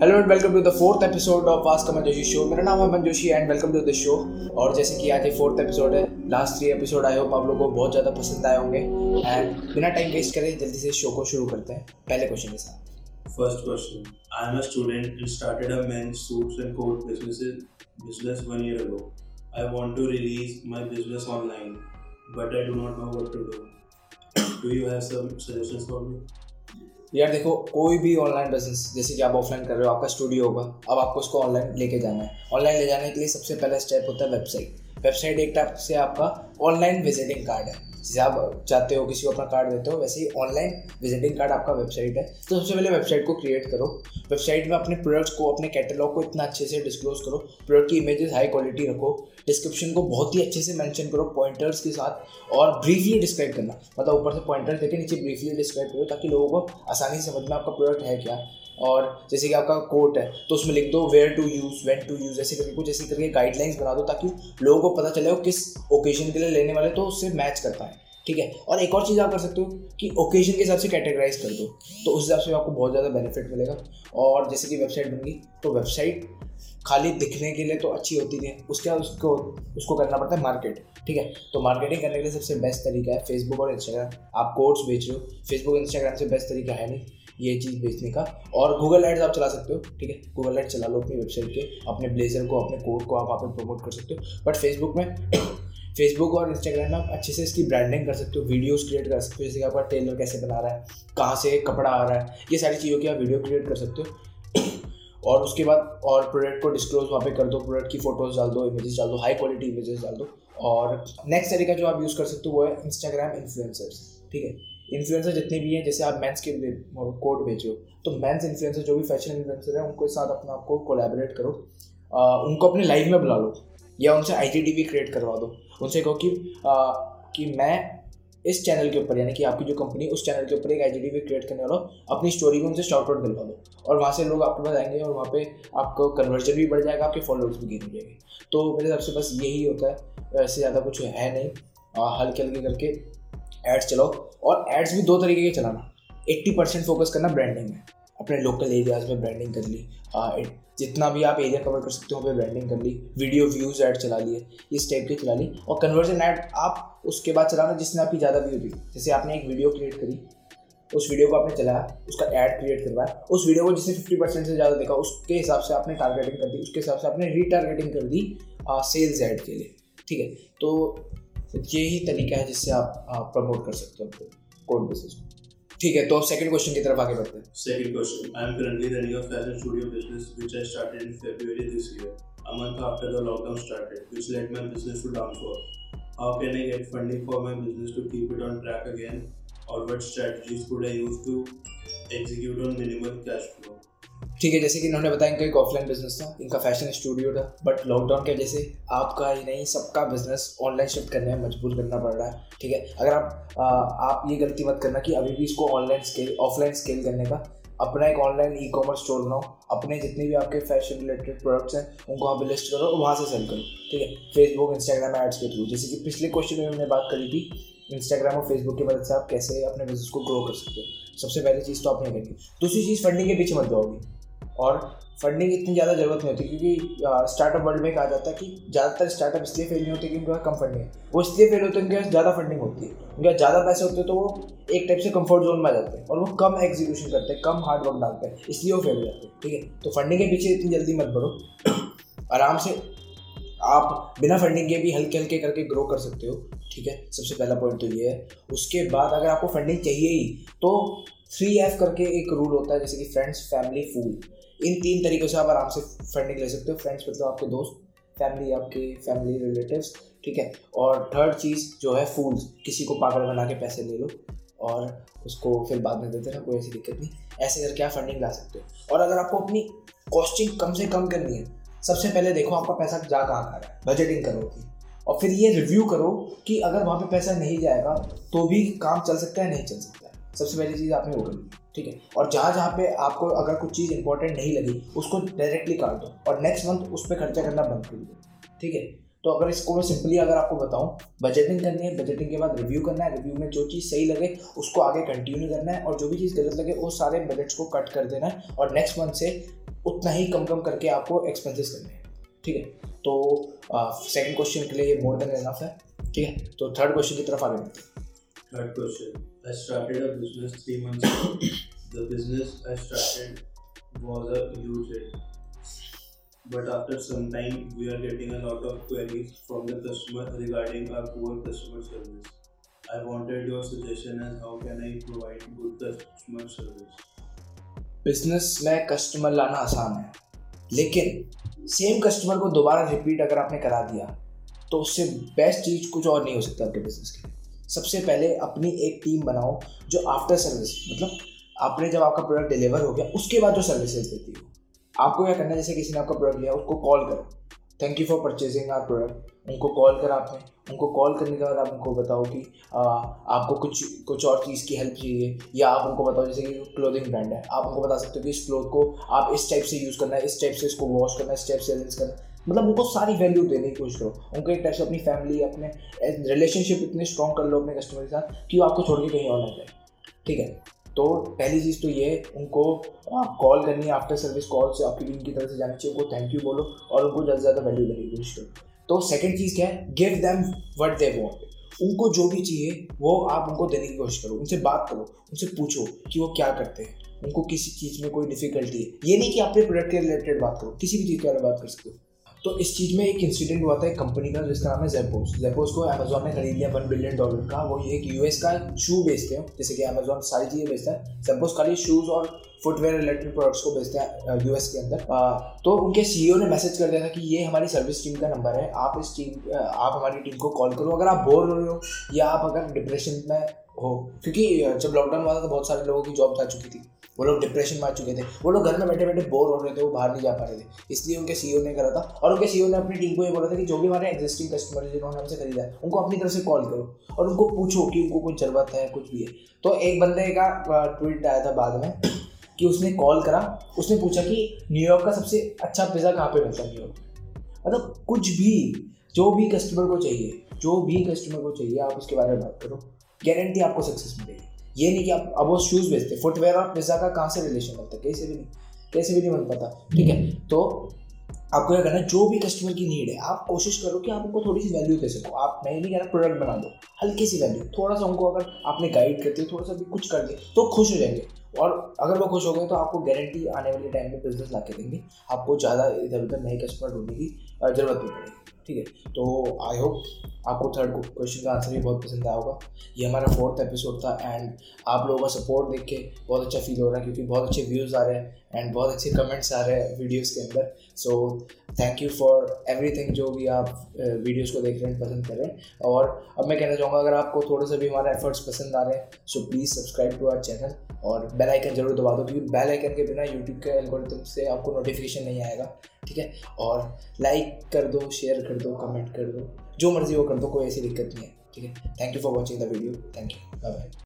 Hello and welcome to the fourth episode of ask a Manjoshi show मेरा नाम है Manjoshi and welcome to the show और जैसे कि आज ये फोर्थ एपिसोड है लास्ट थ्री एपिसोड आए हो आप लोगों को बहुत ज़्यादा पसंद आए होंगे. एंड बिना टाइम वेस्ट करें जल्दी से शो को शुरू करते हैं. पहले क्वेश्चन के साथ. First question I am a student and started a men suits and coat business business one year ago I want to release my business online but I do not know what to do do you have some suggestions for me यार देखो, कोई भी online business जैसे कि आप offline कर रहे हो, आपका स्टूडियो होगा, अब आपको उसको ऑनलाइन लेके जाना है। ऑनलाइन ले जाने के लिए सबसे पहला स्टेप होता है वेबसाइट वेबसाइट एक टाइप से आपका ऑनलाइन विजिटिंग कार्ड है। जैसे आप चाहते हो, किसी को अपना कार्ड देते हो, वैसे ही ऑनलाइन विजिटिंग कार्ड आपका वेबसाइट है। तो सबसे पहले वेबसाइट को क्रिएट करो। वेबसाइट में अपने प्रोडक्ट्स को, अपने कैटलॉग को इतना अच्छे से डिस्क्लोज करो। प्रोडक्ट की इमेजेस हाई क्वालिटी रखो। डिस्क्रिप्शन को बहुत ही अच्छे से मैंशन करो पॉइंटर्स के साथ और ब्रीफली डिस्क्राइब करना। मतलब ऊपर से पॉइंटर्स देके नीचे ब्रीफली डिस्क्राइब करो ताकि लोगों को आसानी से समझ में आपका प्रोडक्ट है क्या। और जैसे कि आपका कोट है तो उसमें लिख दो where to use when to use ऐसे करके कुछ, ऐसे करके गाइडलाइंस बना दो ताकि लोगों को पता चले वो किस ओकेजन के लिए लेने वाले तो उससे मैच कर पाए, ठीक है? और एक और चीज़ आप कर सकते हो कि ओकेजन के हिसाब से कैटेगराइज कर दो तो उस हिसाब से आपको बहुत ज़्यादा बेनिफिट मिलेगा। और जैसे कि वेबसाइट बन गई तो वेबसाइट खाली दिखने के लिए तो अच्छी होती है, उसके बाद उसको उसको करना पड़ता है मार्केट ठीक है? तो मार्केटिंग करने के लिए सबसे बेस्ट तरीका है फेसबुक और इंस्टाग्राम आप कोर्स बेच रहे हो फेसबुक इंस्टाग्राम से बेस्ट तरीका है नहीं। ये चीज़ बेचने का। और गूगल एड्स आप चला सकते हो, ठीक है? गूगल एड्स चला लो अपनी वेबसाइट के, अपने ब्लेजर को, अपने कोड को आप वहाँ पर प्रमोट कर सकते हो। बट फेसबुक में फेसबुक और इंस्टाग्राम में आप अच्छे से इसकी ब्रांडिंग कर सकते हो वीडियोस क्रिएट कर सकते हो, जैसे कि आपका टेलर कैसे बना रहा है, कहाँ से कपड़ा आ रहा है, ये सारी चीज़ों की आप वीडियो क्रिएट कर सकते हो। और उसके बाद और प्रोडक्ट को डिस्क्लोज वहाँ पे कर दो प्रोडक्ट की फ़ोटोज़ डाल दो इमेजेस डाल दो हाई क्वालिटी इमेजेस डाल दो। और नेक्स्ट तरीका जो आप यूज़ कर सकते हो वो है इंस्टाग्राम इन्फ्लुएंसर्स ठीक है? इन्फ्लुएंसर जितने भी हैं जैसे आप मेंस के कोड बेचो तो मेंस इन्फ्लुएंसर जो भी फ़ैशन इन्फ्लुएंसर है उनके साथ अपना आपको कोलैबोरेट करो। आ, उनको अपने लाइव में बुला लो या उनसे आई क्रिएट करवा दो। उनसे कहो कि आ, कि मैं इस चैनल के ऊपर यानी कि आपकी जो कंपनी उस चैनल के ऊपर एक आई क्रिएट करने वाला अपनी स्टोरी में उनसे शॉर्ट आउट दिलवा दो। और वहाँ से लोग आपके पास आएँगे और वहाँ पे आपको कन्वर्जन भी बढ़ जाएगा आपके फॉलोअर्स भी गेन हो जाएँगे। तो मेरे हिसाब से बस यही होता है। ऐसे ज़्यादा कुछ है नहीं। हल्के हल्के करके एड्स चलाओ और एड्स भी दो तरीके के चलाना। एट्टी परसेंट फोकस करना ब्रांडिंग में। अपने लोकल एरियाज़ में ब्रांडिंग कर ली। जितना भी आप एरिया कवर कर सकते हो पे ब्रांडिंग कर ली। वीडियो व्यूज़ ऐड चला लिए। इस टाइप के चला ली। और कन्वर्जन ऐड आप उसके बाद चलाना जिसने आपकी ज़्यादा व्यू दी। जैसे आपने एक वीडियो क्रिएट करी। उस वीडियो को आपने चलाया, उसका ऐड क्रिएट करवाया। उस वीडियो को जिसने फिफ्टी परसेंट से ज़्यादा देखा, उसके हिसाब से आपने टारगेटिंग कर दी। उसके हिसाब से आपने रीटारगेटिंग कर दी सेल्स ऐड के लिए। ठीक है? तो यही तरीका है जिससे आप प्रमोट कर सकते हो कोड बिज़नेस को ठीक है तो सेकंड क्वेश्चन की तरफ़ आगे बढ़ते हैं second question I am currently running a fashion studio business which I started in February this year a month after the lockdown started which led my business to downfall how can i get funding for my business to keep it on track again or what strategies could i use to execute on minimal cash flow ठीक है जैसे कि इन्होंने बताया इनका एक offline business था इनका फ़ैशन स्टूडियो था बट लॉकडाउन की वजह से आपका ही नहीं सबका बिज़नेस ऑनलाइन शिफ्ट करने में मजबूर करना पड़ रहा है ठीक है? अगर आप आ, आप ये गलती मत करना कि अभी भी इसको ऑनलाइन स्केल ऑफलाइन स्केल करने का अपना एक ऑनलाइन ई कॉमर्स स्टोर बनाओ अपने जितने भी आपके फ़ैशन रिलेटेड प्रोडक्ट्स हैं उनको वहाँ पे लिस्ट करो और वहाँ से सेल करो ठीक है? फेसबुक इंस्टाग्राम एड्स के थ्रू जैसे कि पिछले क्वेश्चन में हमने बात करी थी इंस्टाग्राम और फेसबुक की मदद से आप कैसे अपने बिज़नेस को ग्रो कर सकते हो। सबसे पहली चीज़ तो आपने करनी दूसरी चीज़ फंडिंग के पीछे मत जाओगी। और फंडिंग इतनी ज़्यादा ज़रूरत नहीं होती, क्योंकि स्टार्टअप वर्ल्ड में कहा जाता है कि ज़्यादातर स्टार्टअप इसलिए फेल नहीं होते कि उनके पास कम फंडिंग है। वो इसलिए फेल होते हैं उनके पास ज़्यादा फंडिंग होती है। उनके पास ज़्यादा पैसे होते हैं तो वो एक टाइप से कंफर्ट जोन में आ जाते हैं और वो कम एग्जीक्यूशन करते हैं, कम हार्ड वर्क डालते हैं, इसलिए वो फेल हो जाते हैं, ठीक है? तो फंडिंग के पीछे इतनी जल्दी मत बढ़ो। आराम से आप बिना फंडिंग के भी हल्के हल्के करके ग्रो कर सकते हो, ठीक है? सबसे पहला पॉइंट तो ये है। उसके बाद अगर आपको फंडिंग चाहिए ही तो थ्री एफ़ करके एक रूल होता है, जैसे कि फ्रेंड्स फैमिली फ़ूड इन तीन तरीक़ों से आप आराम से फंडिंग ले सकते हो. फ्रेंड्स मतलब आपके दोस्त फैमिली आपके फैमिली रिलेटिव्स ठीक है? और थर्ड चीज़ जो है फूल्स किसी को पागल बना के पैसे ले लो और उसको फिर बाद में देते ना कोई ऐसी दिक्कत नहीं. ऐसे करके आप फंडिंग ला सकते हो. और अगर आपको अपनी कॉस्टिंग कम से कम करनी है, सबसे पहले देखो आपका पैसा जा कहाँ खा रहा है. बजटिंग करो की. और फिर ये रिव्यू करो कि अगर वहाँ पे पैसा नहीं जाएगा तो भी काम चल सकता है, नहीं चल सकता सबसे पहली चीज़ आपने वो करनी ठीक है? और जहाँ जहाँ पे आपको अगर कुछ चीज़ इंपॉर्टेंट नहीं लगी, उसको डायरेक्टली काट दो और नेक्स्ट मंथ उस पर खर्चा करना बंद कर दो, ठीक है? तो अगर इसको मैं सिंपली अगर आपको बताऊँ बजटिंग करनी है बजटिंग के बाद रिव्यू करना है रिव्यू में जो चीज़ सही लगे, उसको आगे कंटिन्यू करना है और जो भी चीज़ गलत लगे, वो सारे बजट्स को कट कर देना है और नेक्स्ट मंथ से उतना ही कम कम करके आपको एक्सपेंसेस करने हैं, ठीक है? तो सेकंड क्वेश्चन के लिए ये मोर देन इनफ है, ठीक है? तो थर्ड क्वेश्चन की तरफ़ आगे बढ़ते हैं। Third question. I started a business three months ago. The business I started was a huge hit. But after some time, we are getting a lot of queries from the customer regarding our poor customer service. I wanted your suggestion as how can I provide good customer service. Business में customer लाना आसान है लेकिन same customer को दोबारा repeat अगर आपने करा दिया तो उससे बेस्ट चीज़ कुछ और नहीं हो सकता आपके बिज़नेस के लिए सबसे पहले अपनी एक टीम बनाओ जो आफ्टर सर्विस मतलब आपने जब आपका प्रोडक्ट डिलीवर हो गया उसके बाद जो सर्विसेज़ देती हो। आपको क्या करना है जैसे किसी ने आपका प्रोडक्ट लिया उसको कॉल करो। Thank you for purchasing our product उनको कॉल करा आपने। उनको कॉल करने के बाद आप उनको बताओ कि आ, आपको कुछ कुछ और चीज़ की हेल्प चाहिए या आप उनको बताओ जैसे कि क्लोथिंग ब्रांड है। आप उनको बता सकते हो कि इस क्लोथ को आप इस टाइप से यूज़ करना है इस टाइप से इसको वॉश करना है इस टाइप से अरेंज करना मतलब उनको सारी वैल्यू देने की कोशिश करो। उनको एक टाइप से अपनी फैमिली अपने रिलेशनशिप इतने स्ट्रॉन्ग कर लो अपने कस्टमर के साथ कि वो आपको छोड़ के कहीं और ना जाए। ठीक है? तो पहली चीज़ तो ये, उनको आप कॉल करनी है आफ्टर सर्विस कॉल से आपकी टीम की तरफ़ से जानी चाहिए, उनको थैंक यू बोलो और उनको ज़्यादा से ज़्यादा वैल्यू देने की कोशिश करो। तो सेकेंड चीज़ क्या है? Give them what they want उनको जो भी चाहिए, वो आप उनको देने की कोशिश करो। उनसे बात करो, उनसे पूछो कि वो क्या करते हैं। उनको किसी चीज़ में कोई डिफिकल्टी है। ये नहीं कि अपने प्रोडक्ट के रिलेटेड बात करो, किसी भी चीज़ के बारे में बात कर सकते हो। तो इस चीज़ में एक इंसिडेंट हुआ था एक कंपनी का जिसका नाम है जेपोस जेपोस को अमेजोन ने खरीद लिया वन बिलियन डॉलर का। वो एक यूएस का शू बेचते हैं। जैसे कि अमेजोन सारी चीज़ें बेचता है। जेपोस खाली शूज़ और फुटवेयर रिलेटेड प्रोडक्ट्स को बेचते हैं यूएस के अंदर। आ, तो उनके सीईओ ने मैसेज कर दिया था कि ये हमारी सर्विस टीम का नंबर है। आप इस टीम आप हमारी टीम को कॉल करो। अगर आप बोर हो रहे हो या आप अगर डिप्रेशन में हो। क्योंकि जब लॉकडाउन हुआ था तो बहुत सारे लोगों की जॉब जा चुकी थी। वो लोग डिप्रेशन में आ चुके थे। वो लोग घर में बैठे बैठे बोर हो रहे थे, वो बाहर नहीं जा पा रहे थे। इसलिए उनके सीईओ ने करा था और उनके सीईओ ने अपनी टीम को ये बोला था कि जो भी हमारे एग्जिस्टिंग कस्टमर है, जिन्होंने हमसे खरीदा है, उनको अपनी तरफ़ से कॉल करो और उनको पूछो कि उनको कुछ ज़रूरत है, कुछ भी है। तो एक बंदे का ट्वीट आया था बाद में कि उसने कॉल करा। उसने पूछा कि न्यूयॉर्क का सबसे अच्छा पिज़्ज़ा कहाँ पे मिलता है न्यूयॉर्क मतलब कुछ भी, जो भी कस्टमर को चाहिए, जो भी कस्टमर को चाहिए, आप उसके बारे में बात करो। गारंटी आपको सक्सेस मिलेगी। ये नहीं कि आप, अब वो शूज़ बेचते फुटवेयर और पिज़्ज़ा का कहाँ से रिलेशन बनता है? कैसे भी नहीं, कैसे भी नहीं बन पाता। ठीक है? तो आपको क्या करना जो भी कस्टमर की नीड है, आप कोशिश करो कि आप उनको थोड़ी सी वैल्यू दे सको। आप, मैं नहीं कह रहा प्रोडक्ट बना दो, हल्की सी वैल्यू थोड़ा सा उनको अगर आपने गाइड करते हो, थोड़ा सा भी कुछ कर दिया तो खुश हो जाएँगे। और अगर वो खुश हो गए तो आपको गारंटी आने वाले टाइम में बिज़नेस ला के देंगे। आपको ज़्यादा इधर उधर नए कस्टमर ढूँढने की ज़रूरत नहीं पड़ेगी ठीक है? तो आई होप आपको थर्ड क्वेश्चन का आंसर भी बहुत पसंद आया होगा। ये हमारा फोर्थ एपिसोड था एंड आप लोगों का सपोर्ट देख के बहुत अच्छा फील हो रहा है क्योंकि बहुत अच्छे व्यूज़ आ रहे हैं एंड बहुत अच्छे कमेंट्स आ रहे हैं वीडियोज़ के अंदर। So thank you for everything जो भी आप वीडियोज़ को देख रहे हैं, पसंद कर और अब मैं कहना चाहूँगा, अगर आपको थोड़े से भी हमारे एफर्ट्स पसंद आ रहे हैं so please subscribe to our channel और बेल आइकन ज़रूर दबा दो, क्योंकि बेल आइकन के बिना यूट्यूब के एल्गोरिथम से आपको नोटिफिकेशन नहीं आएगा। ठीक है? और लाइक कर दो शेयर कर दो कमेंट कर दो, जो मर्ज़ी वो कर दो, कोई ऐसी दिक्कत नहीं है, ठीक है? Thank you for watching the video thank you bye bye